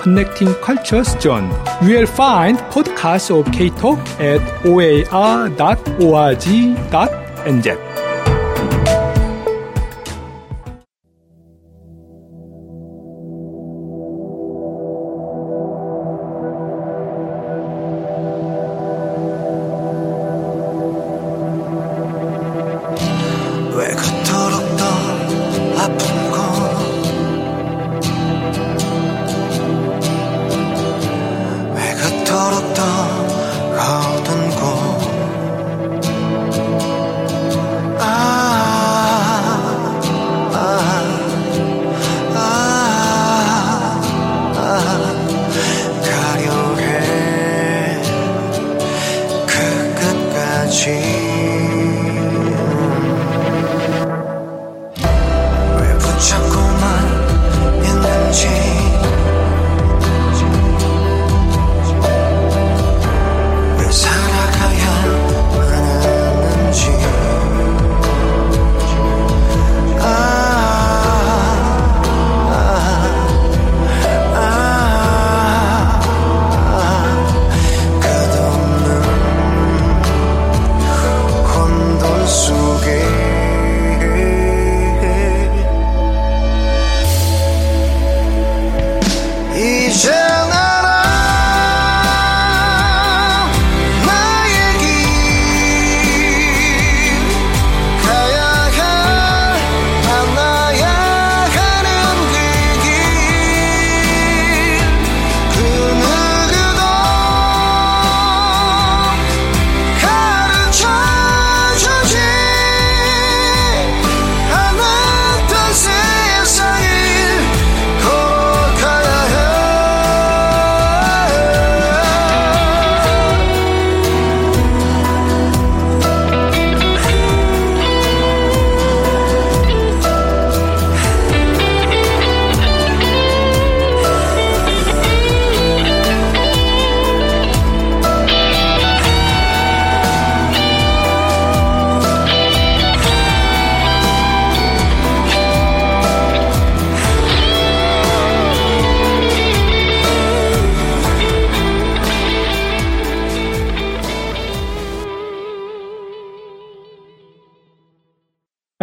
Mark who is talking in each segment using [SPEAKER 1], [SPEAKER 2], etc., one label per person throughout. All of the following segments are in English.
[SPEAKER 1] Connecting Cultures Zone. You will find podcasts of K-Talk at oar.org.nz.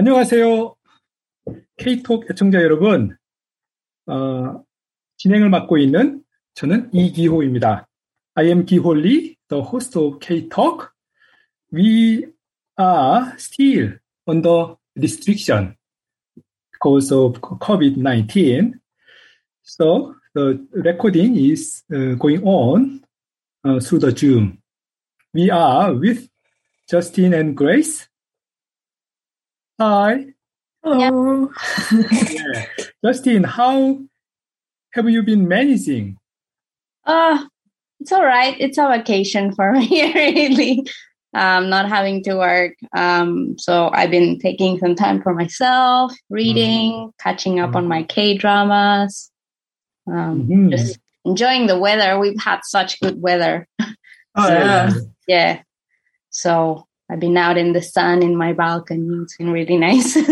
[SPEAKER 1] 안녕하세요. K-Talk 애청자 여러분. 어, 진행을 맡고 있는 저는 이기호입니다. I am 기홀리, the host of K-Talk. We are still under restriction because of COVID-19. So the recording is uh, going on uh, through the Zoom. We are with Justin and Grace. Hi.
[SPEAKER 2] Hello.
[SPEAKER 1] Yeah. Justine, how have you been managing?
[SPEAKER 2] Uh, it's all right. It's a vacation for me, really. Um, not having to work. Um, so I've been taking some time for myself, reading, catching up on my K dramas, um,
[SPEAKER 1] Mhm.
[SPEAKER 2] just enjoying the weather. We've had such good weather.
[SPEAKER 1] Oh,
[SPEAKER 2] yeah. Yeah. So I've been out in the sun in my balcony. It's been really nice.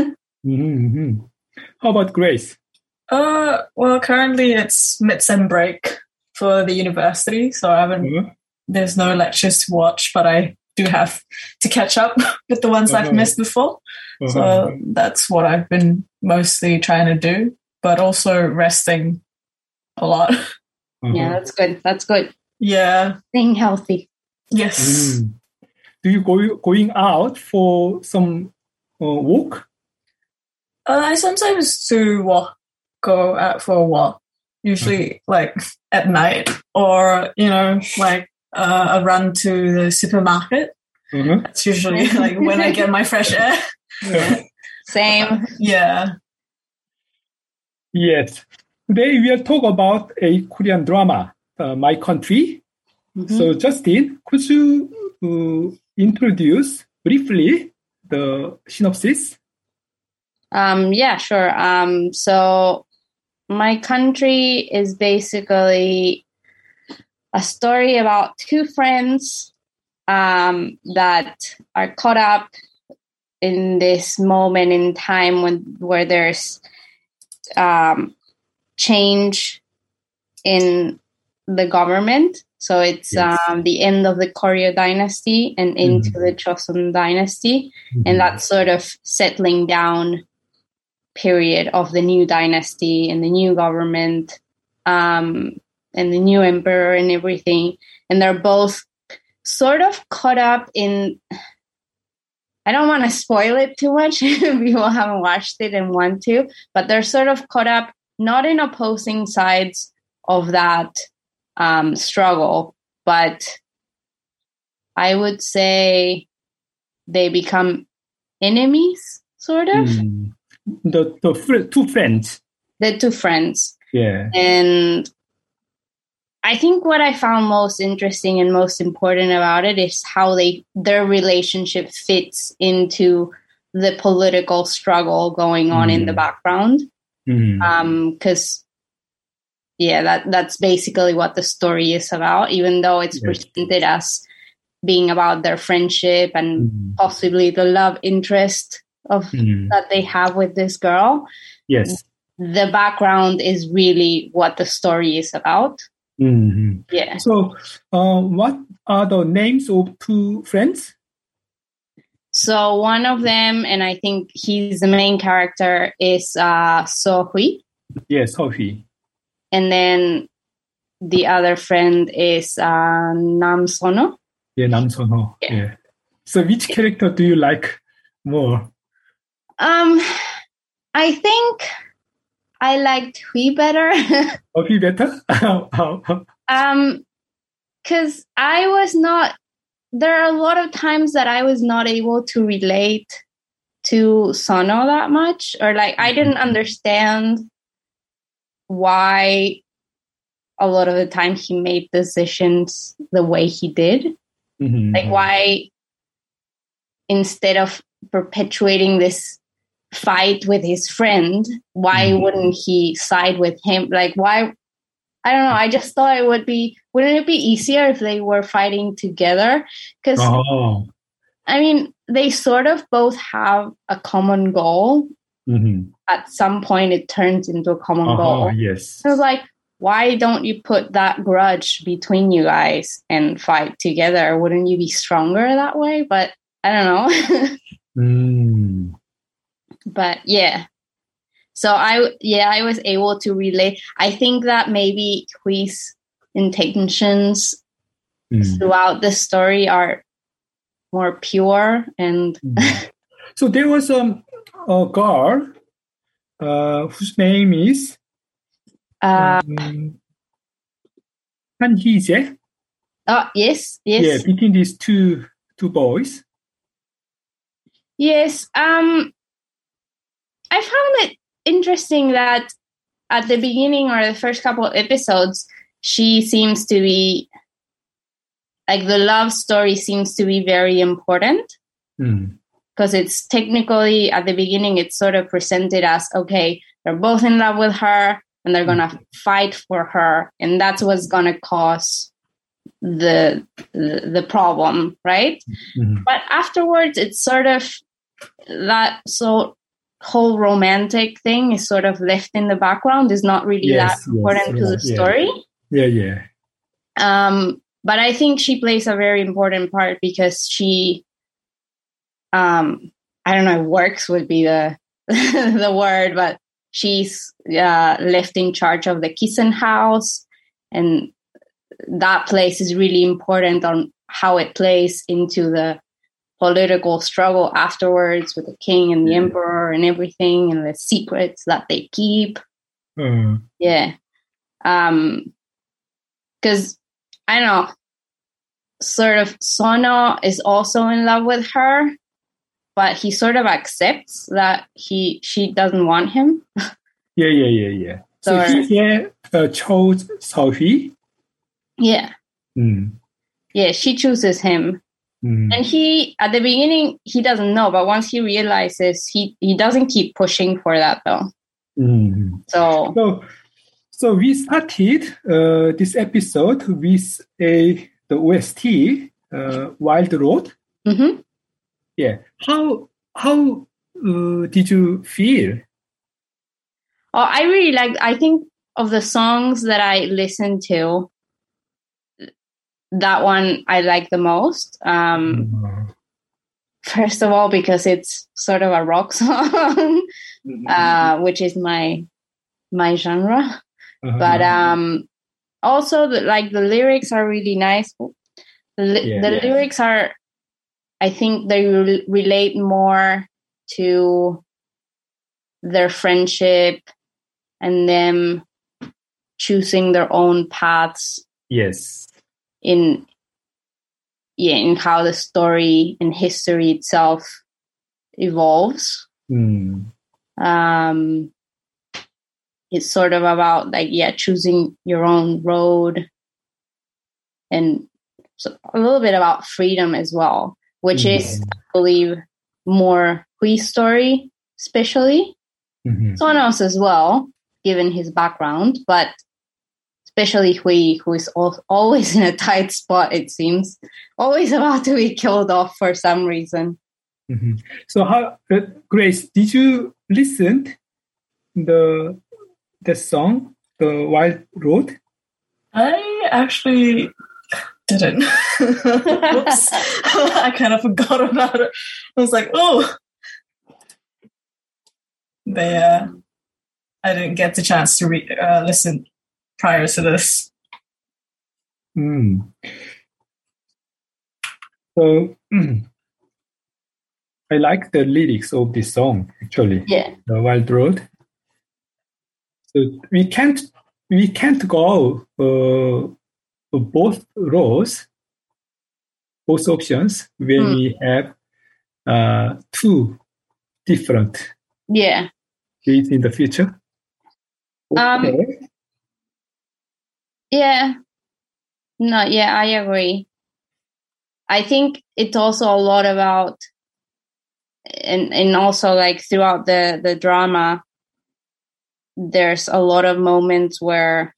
[SPEAKER 1] Mhm, mhm. How about Grace?
[SPEAKER 3] Uh, well, currently it's midsem break for the university, so I haven't.
[SPEAKER 1] Mhm.
[SPEAKER 3] There's no lectures to watch, but I do have to catch up with the ones I've
[SPEAKER 1] Uh-huh.
[SPEAKER 3] missed before.
[SPEAKER 1] Uh-huh.
[SPEAKER 3] So that's what I've been mostly trying to do, but also resting a lot.
[SPEAKER 1] Uh-huh.
[SPEAKER 2] yeah, that's good. That's good.
[SPEAKER 3] yeah.
[SPEAKER 2] Being healthy.
[SPEAKER 3] Yes.
[SPEAKER 1] Mm. Do you go going out for some uh, walk?
[SPEAKER 3] Uh, I sometimes do walk, go out for a walk. Usually, like at night, or you know, like uh, a run to the supermarket.
[SPEAKER 1] Mhm.
[SPEAKER 3] That's usually like when I get my fresh air.
[SPEAKER 1] Yeah.
[SPEAKER 2] Same.
[SPEAKER 3] Yeah.
[SPEAKER 1] Yes. Today we will talk about a Korean drama, uh, My Country.
[SPEAKER 2] Mhm.
[SPEAKER 1] So Justine, could you uh, introduce briefly the synopsis?
[SPEAKER 2] Um, yeah, sure. Um, so my country is basically a story about two friends um, that are caught up in this moment in time when where there's um, change in the government. So it's
[SPEAKER 1] Yes.
[SPEAKER 2] um, the end of the Koryo dynasty and into
[SPEAKER 1] Mhm.
[SPEAKER 2] the Joseon dynasty, and that sort of settling down period of the new dynasty and the new government um, and the new emperor and everything. And they're both sort of caught up in. I don't want to spoil it too much if people haven't watched it and want to, but they're sort of caught up not in opposing sides of that um, struggle, but I would say they become enemies, sort of.
[SPEAKER 1] Mm. The the fr- two friends.
[SPEAKER 2] The two friends.
[SPEAKER 1] Yeah.
[SPEAKER 2] And I think what I found most interesting and most important about it is how they their relationship fits into the political struggle going on in the
[SPEAKER 1] Mm.
[SPEAKER 2] background.
[SPEAKER 1] Mm.
[SPEAKER 2] because yeah that that's basically what the story is about even though it's
[SPEAKER 1] Yes.
[SPEAKER 2] presented as being about their friendship and
[SPEAKER 1] Mm.
[SPEAKER 2] possibly the love interest of
[SPEAKER 1] Mm.
[SPEAKER 2] that they have with this girl
[SPEAKER 1] Yes.
[SPEAKER 2] the background is really what the story is about
[SPEAKER 1] Mhm.
[SPEAKER 2] yeah
[SPEAKER 1] So, uh, what are the names of two friends?
[SPEAKER 2] so one of them and i think he's the main character is uh so hui
[SPEAKER 1] Yes, Seo Hwi
[SPEAKER 2] and then the other friend is uh, Nam Seon-ho.
[SPEAKER 1] Yeah, Nam Seon-ho.
[SPEAKER 2] Yeah.
[SPEAKER 1] yeah. So, which character do you like more?
[SPEAKER 2] Um, I think I liked Hui better.
[SPEAKER 1] oh, Hui better?
[SPEAKER 2] um, because I was not. There are a lot of times that I was not able to relate to Seon-ho that much, or like I didn't mm-hmm. understand why a lot of the time he made decisions the way he did.
[SPEAKER 1] Mhm.
[SPEAKER 2] like why instead of perpetuating this fight with his friend why
[SPEAKER 1] Mhm.
[SPEAKER 2] wouldn't he side with him like why i don't know i just thought it would be wouldn't it be easier if they were fighting together because
[SPEAKER 1] Oh.
[SPEAKER 2] i mean they sort of both have a common goal
[SPEAKER 1] Mhm.
[SPEAKER 2] At some point it turns into a common goal
[SPEAKER 1] Uh-huh, yes.
[SPEAKER 2] so like why don't you put that grudge between you guys and fight together wouldn't you be stronger that way but i don't know
[SPEAKER 1] Mm.
[SPEAKER 2] but yeah so i yeah i was able to relate i think that maybe Hui's intentions
[SPEAKER 1] Mm.
[SPEAKER 2] throughout the story are more pure and
[SPEAKER 1] Mm. so there was um, a girl uh, whose name is
[SPEAKER 2] uh
[SPEAKER 1] um, Han Hee-jae.
[SPEAKER 2] oh yes yes
[SPEAKER 1] Yeah, between these two two boys.
[SPEAKER 2] Yes. Um, I found it interesting that at the beginning or the first couple of episodes, she seems to be like the love story seems to be very important
[SPEAKER 1] Mm.
[SPEAKER 2] Because it's technically at the beginning it's sort of presented as okay they're both in love with her and they're gonna fight for her and that's what's gonna cause the the, the problem right
[SPEAKER 1] Mhm.
[SPEAKER 2] but afterwards it's sort of that so whole romantic thing is sort of left in the background is not really
[SPEAKER 1] Yes,
[SPEAKER 2] that
[SPEAKER 1] yes,
[SPEAKER 2] important to
[SPEAKER 1] yeah,
[SPEAKER 2] the
[SPEAKER 1] yeah.
[SPEAKER 2] story
[SPEAKER 1] Yeah, yeah.
[SPEAKER 2] um but i think she plays a very important part because she um i don't know works would be the the word but she's uh, left in charge of the kisaeng house. And that place is really important on how it plays into the political struggle afterwards with the king and the
[SPEAKER 1] Yeah.
[SPEAKER 2] emperor and everything and the secrets that they keep.
[SPEAKER 1] Uh,
[SPEAKER 2] yeah. Um because i don't know sort of Seon-ho is also in love with her but he sort of accepts that he she doesn't want him
[SPEAKER 1] yeah, yeah, yeah, yeah. So
[SPEAKER 2] Sorry.
[SPEAKER 1] he uh, chose Seo Hwi.
[SPEAKER 2] yeah
[SPEAKER 1] Mm.
[SPEAKER 2] yeah she chooses him
[SPEAKER 1] 음.
[SPEAKER 2] And he, at the beginning, he doesn't know, but once he realizes, he he doesn't keep pushing for that though.
[SPEAKER 1] 음.
[SPEAKER 2] So
[SPEAKER 1] So, so we started uh, this episode with a the OST, uh, Wild Road.
[SPEAKER 2] mhm.
[SPEAKER 1] Yeah. How how uh, did you feel?
[SPEAKER 2] Oh, I really like. I think of the songs that I listen to, that one I like the most. Um, first of all, because it's sort of a rock song,
[SPEAKER 1] Mhm.
[SPEAKER 2] uh, which is my my genre.
[SPEAKER 1] Uh-huh.
[SPEAKER 2] But um, also, the, like the lyrics are really nice. The, li-
[SPEAKER 1] Yeah.
[SPEAKER 2] the
[SPEAKER 1] Yeah.
[SPEAKER 2] lyrics are, I think, they re- relate more to their friendship and them choosing their own paths
[SPEAKER 1] yes.
[SPEAKER 2] in yeah in how the story and history itself evolves
[SPEAKER 1] 음.
[SPEAKER 2] um it's sort of about like yeah choosing your own road and so a little bit about freedom as well which is i believe more Hui's story especially
[SPEAKER 1] Mhm.
[SPEAKER 2] someone else as well given his background but especially Hui who is al- always in a tight spot it seems always about to be killed off for some reason
[SPEAKER 1] Mhm. So how, uh, Grace, did you listen the the song, the Wild Road?
[SPEAKER 3] I actually didn't. Whoops. I kind of forgot about it. I was like, oh. But yeah, I didn't get the chance to re- uh, listen prior to this.
[SPEAKER 1] Mm. So I like the lyrics of this song actually,
[SPEAKER 2] yeah
[SPEAKER 1] the Wild Road. So we can't we can't go uh, both roads, both options when
[SPEAKER 2] Hmm.
[SPEAKER 1] we have uh, two different
[SPEAKER 2] yeah
[SPEAKER 1] dates in the future.
[SPEAKER 2] Um, Yeah. No, yeah, I agree. I think it's also a lot about and and also like throughout the the drama there's a lot of moments where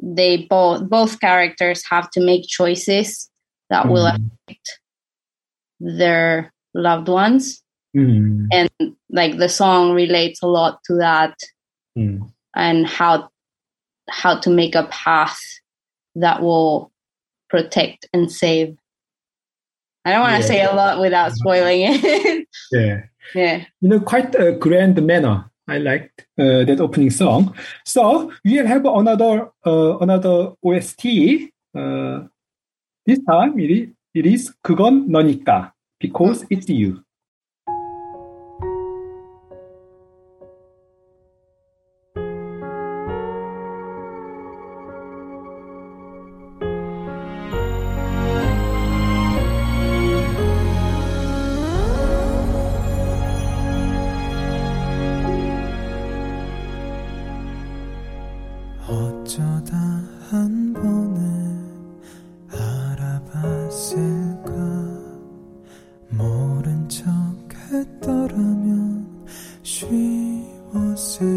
[SPEAKER 2] they both both characters have to make choices that will
[SPEAKER 1] Mhm.
[SPEAKER 2] affect their loved ones
[SPEAKER 1] Mm,
[SPEAKER 2] and like the song relates a lot to that
[SPEAKER 1] mm.
[SPEAKER 2] and how how to make a path that will protect and save. I don't want to
[SPEAKER 1] Yeah.
[SPEAKER 2] say a lot without spoiling it.
[SPEAKER 1] Yeah.
[SPEAKER 2] yeah.
[SPEAKER 1] in a quite a grand manner. I liked uh, that opening song. So we'll have another uh, another OST. Uh, this time it is, it is 그건 너니까 because it's you.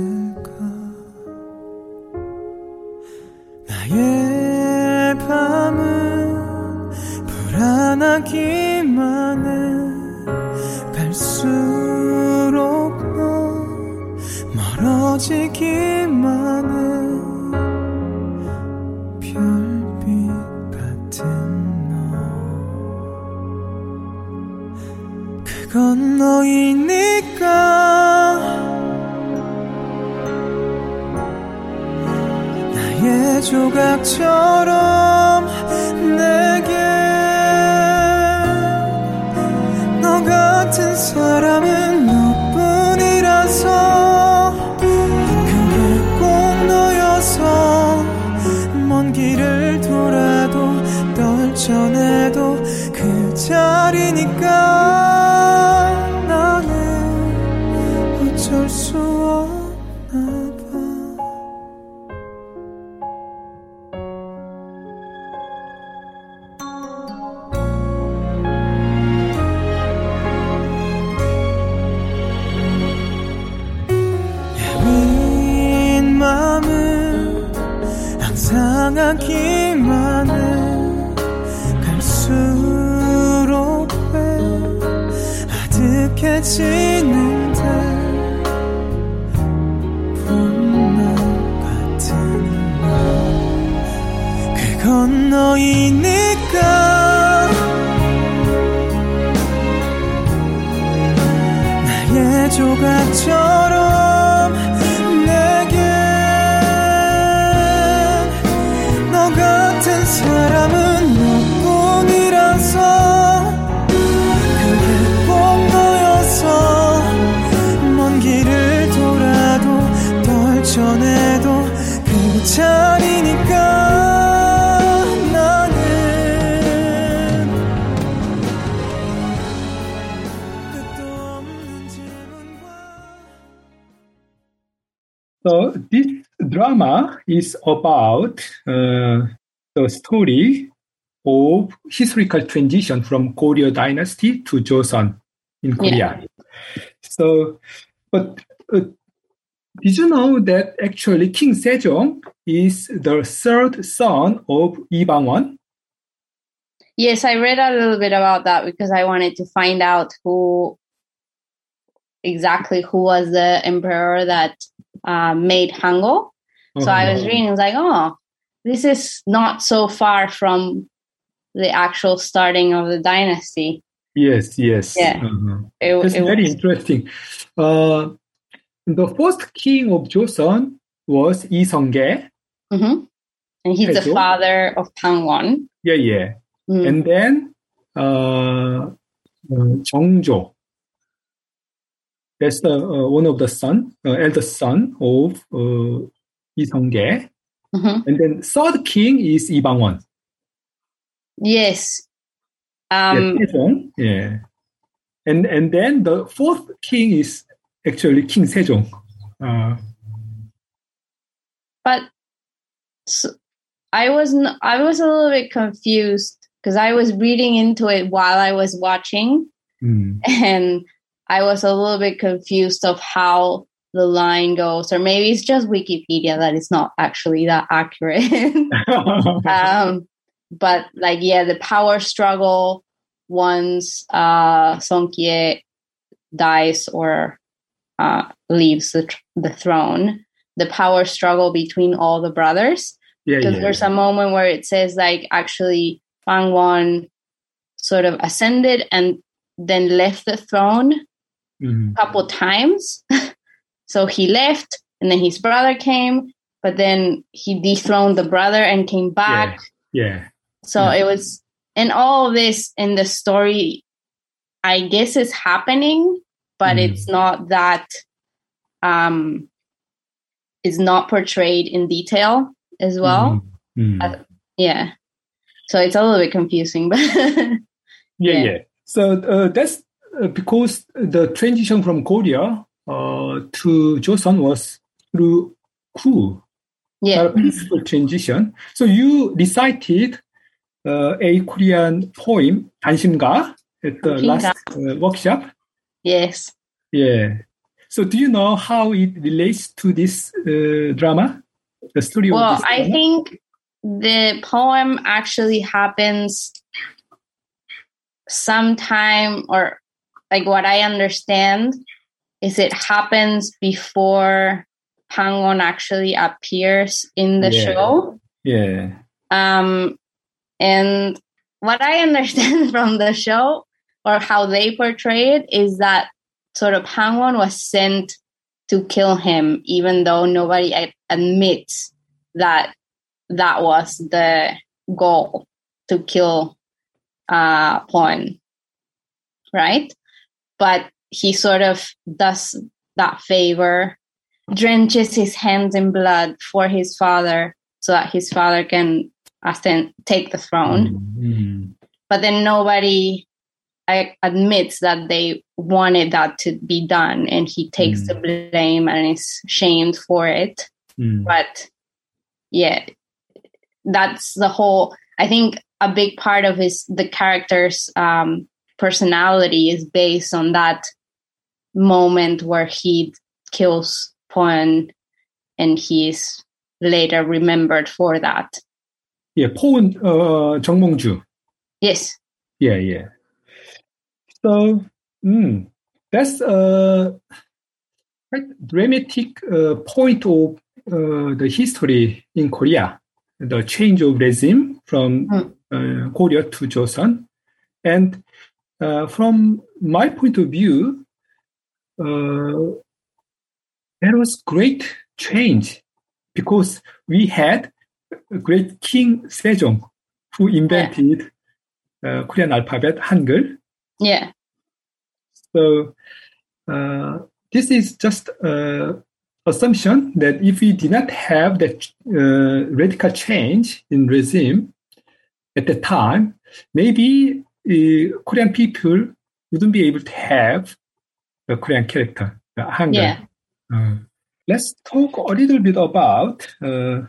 [SPEAKER 4] 此刻 먼 길을 돌아도 떨쳐내도 그 자리니까
[SPEAKER 1] 같죠? Is about uh, the story of historical transition from Goryeo dynasty to Joseon in Korea. So, but uh, did you know that actually King Sejong is the third son of Lee Bang-won?
[SPEAKER 2] Yes, I read a little bit about that because I wanted to find out who exactly who was the emperor that uh, made Hangul. So I was reading, I was like, oh, this is not so far from the actual starting of the dynasty.
[SPEAKER 1] Yes, yes.
[SPEAKER 2] Yeah.
[SPEAKER 1] Uh-huh.
[SPEAKER 2] It,
[SPEAKER 1] That's
[SPEAKER 2] it
[SPEAKER 1] very
[SPEAKER 2] was-
[SPEAKER 1] interesting. Uh, the first king of Joseon was Lee Seong-gye.
[SPEAKER 2] Mhm. And he's the father of Bang-won.
[SPEAKER 1] Yeah, yeah.
[SPEAKER 2] Mm.
[SPEAKER 1] And then uh, uh, Jeongjong. That's the uh, one of the son, uh, eldest son of uh, Seong-gye.
[SPEAKER 2] Mhm.
[SPEAKER 1] And then third king is Lee Bang-won.
[SPEAKER 2] Yes. Um,
[SPEAKER 1] yeah, Sejong. Yeah. And and then the fourth king is actually King Sejong. Uh,
[SPEAKER 2] but I was n- I was a little bit confused because I was reading into it while I was watching,
[SPEAKER 1] mm.
[SPEAKER 2] and I was a little bit confused of how the line goes, or maybe it's just Wikipedia that is not actually that accurate. um, but like, yeah, the power struggle once uh, Seong-gye dies or uh, leaves the, tr- the throne, the power struggle between all the brothers. Because
[SPEAKER 1] yeah.
[SPEAKER 2] there's a moment where it says like actually Bang-won sort of ascended and then left the throne
[SPEAKER 1] Mhm.
[SPEAKER 2] couple times. so he left and then his brother came, but then he dethroned the brother and came back.
[SPEAKER 1] Yeah.
[SPEAKER 2] So
[SPEAKER 1] Yeah.
[SPEAKER 2] it was, and all of this in the story, I guess is happening, but
[SPEAKER 1] Mhm.
[SPEAKER 2] it's not that, um, is not portrayed in detail as well.
[SPEAKER 1] Mhm. Mhm.
[SPEAKER 2] Uh, Yeah. So it's a little bit confusing, but
[SPEAKER 1] yeah,
[SPEAKER 2] yeah.
[SPEAKER 1] yeah. So uh, that's uh, because the transition from Goryeo uh, to Joseon was through coup,
[SPEAKER 2] yeah.
[SPEAKER 1] a peaceful transition. So you recited uh, a Korean poem, Danshimga, at the last uh, workshop.
[SPEAKER 2] Yes.
[SPEAKER 1] Yeah. So do you know how it relates to this uh, drama? The story
[SPEAKER 2] well, I think the poem actually happens sometime or like what I understand is it happens before Bang-won actually appears in the
[SPEAKER 1] Yeah.
[SPEAKER 2] show.
[SPEAKER 1] Yeah.
[SPEAKER 2] Um, and what I understand from the show or how they portray it is that sort of Bang-won was sent to kill him, even though nobody ad- admits that that was the goal to kill uh, Po-eun, right? But he sort of does that favor, drenches his hands in blood for his father so that his father can ascend, take the throne.
[SPEAKER 1] Mm.
[SPEAKER 2] But then nobody admits that they wanted that to be done, and he takes
[SPEAKER 1] Mm.
[SPEAKER 2] the blame and is shamed for it.
[SPEAKER 1] Mm.
[SPEAKER 2] But yeah, that's the whole. I think a big part of his the character's um, personality is based on that moment where he kills Po-eun and he's later remembered for that.
[SPEAKER 1] Yeah, Po-eun, uh, Mongju.
[SPEAKER 2] Yes.
[SPEAKER 1] Yeah, yeah. So, mm, that's a quite dramatic uh, point of uh, the history in Korea, the change of regime from
[SPEAKER 2] mm.
[SPEAKER 1] Goryeo to Joseon. And uh, from my point of view, uh, there was great change because we had a great King Sejong who invented uh, Korean alphabet Hangul.
[SPEAKER 2] Yeah.
[SPEAKER 1] So uh, this is just assumption that if we did not have that uh, radical change in regime at the time, maybe uh, Korean people wouldn't be able to have the Korean character, the Hangul.
[SPEAKER 2] Yeah.
[SPEAKER 1] Uh, let's talk a little bit about. Uh,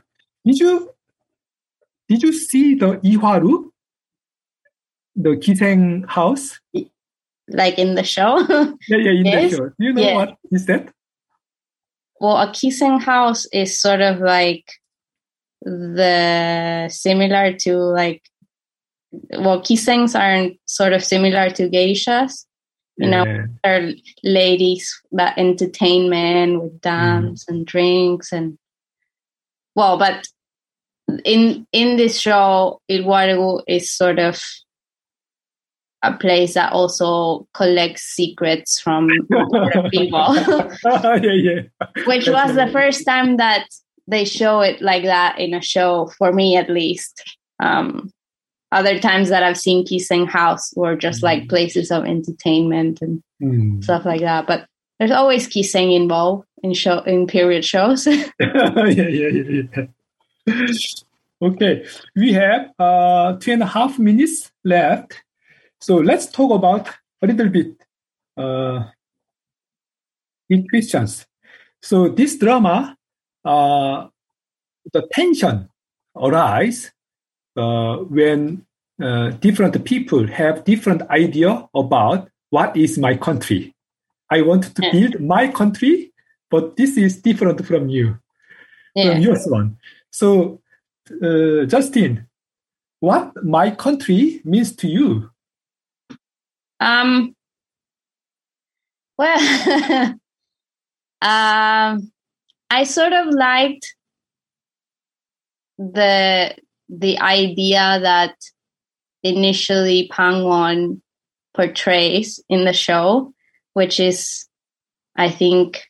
[SPEAKER 1] did you did you see the Ihwaru, the Kiseng house?
[SPEAKER 2] Like in the show.
[SPEAKER 1] Yeah, yeah, in
[SPEAKER 2] Yes.
[SPEAKER 1] the show. Do you know
[SPEAKER 2] Yeah.
[SPEAKER 1] what is that?
[SPEAKER 2] well, a kisaeng house is sort of like the similar to like well, kisaengs aren't sort of similar to geishas. You know,
[SPEAKER 1] Yeah.
[SPEAKER 2] They're ladies that entertain men with dance and drinks and well, but in in this show, Ihwaru is sort of a place that also collects secrets from other people.
[SPEAKER 1] yeah, yeah.
[SPEAKER 2] which was the first time that they show it like that in a show for me at least um other times that i've seen kisaeng house were just like places of entertainment and
[SPEAKER 1] Mm.
[SPEAKER 2] stuff like that but there's always kissing involved in show in period shows
[SPEAKER 1] yeah, yeah, yeah, yeah. Okay, we have uh, two and a half minutes left. So let's talk about a little bit uh, in questions. So this drama, uh, the tension arise when uh, different people have different idea about what is my country. I want to
[SPEAKER 2] Yeah.
[SPEAKER 1] build my country, but this is different from you
[SPEAKER 2] yeah
[SPEAKER 1] from yours one. So, uh, Justine, what my country means to you?
[SPEAKER 2] um well um i sort of liked the the idea that initially Bang-won portrays in the show, which is, I think,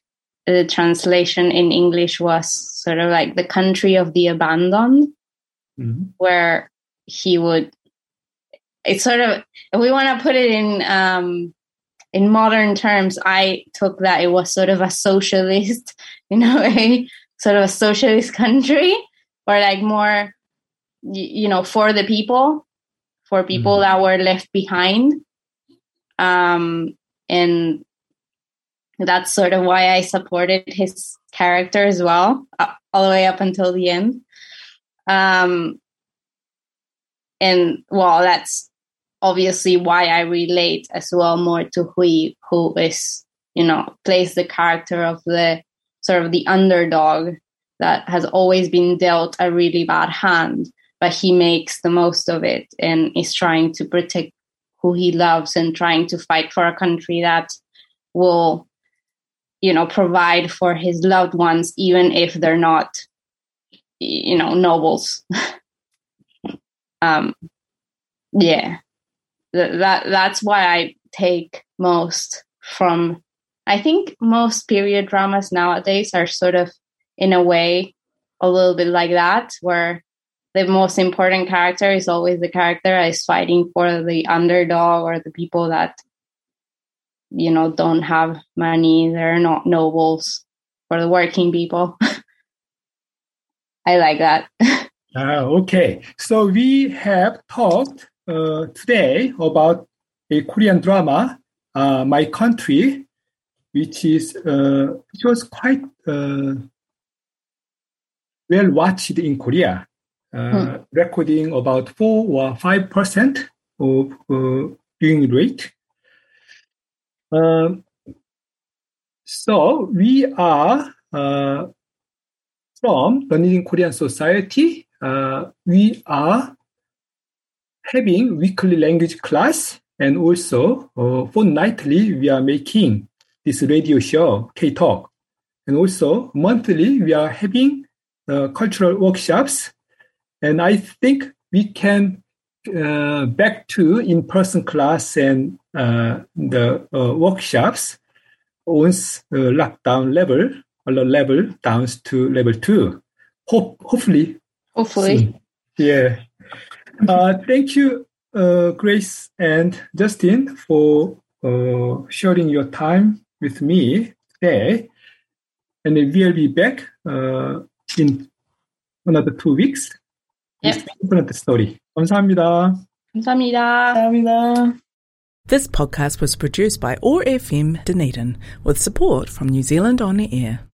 [SPEAKER 2] the translation in English was sort of like the country of the abandoned,
[SPEAKER 1] Mhm.
[SPEAKER 2] where he would. It's sort of if we want to put it in um, in modern terms. I took that it was sort of a socialist, in a way, sort of a socialist country, or like more you know for the people for people
[SPEAKER 1] Mhm.
[SPEAKER 2] that were left behind. Um and that's sort of why i supported his character as well uh, all the way up until the end. Um and well that's obviously why i relate as well more to hui who is you know plays the character of the sort of the underdog that has always been dealt a really bad hand, but he makes the most of it and is trying to protect who he loves and trying to fight for a country that will, you know, provide for his loved ones, even if they're not, you know, nobles. um, yeah, Th- that that's why I take most from. I think most period dramas nowadays are sort of in a way a little bit like that where the most important character is always the character that is fighting for the underdog or the people that you know don't have money they're not nobles for the working people. I like that.
[SPEAKER 1] Ah, okay. So we have talked uh, today about a Korean drama, uh, My Country, which is uh, which was quite uh, well watched in Korea, uh, recording about four or five percent of uh, viewing rate. Um, so we are uh, from the Dunedin Korean Society uh, we are having weekly language class and also uh, fortnightly we are making this radio show K Talk, and also monthly we are having cultural workshops, and I think we can uh, back to in-person class and uh, the uh, workshops once uh, lockdown level alert level down to level two. Hope hopefully
[SPEAKER 2] Hopefully.
[SPEAKER 1] Yeah. Uh, thank you, uh, Grace and Justine, for uh, sharing your time with me today. And we'll be back uh, in another two weeks 네. 프렌트 스토리. 감사합니다.
[SPEAKER 2] 감사합니다.
[SPEAKER 3] 감사합니다.
[SPEAKER 5] This podcast was produced by OAR FM Dunedin with support from New Zealand On the Air.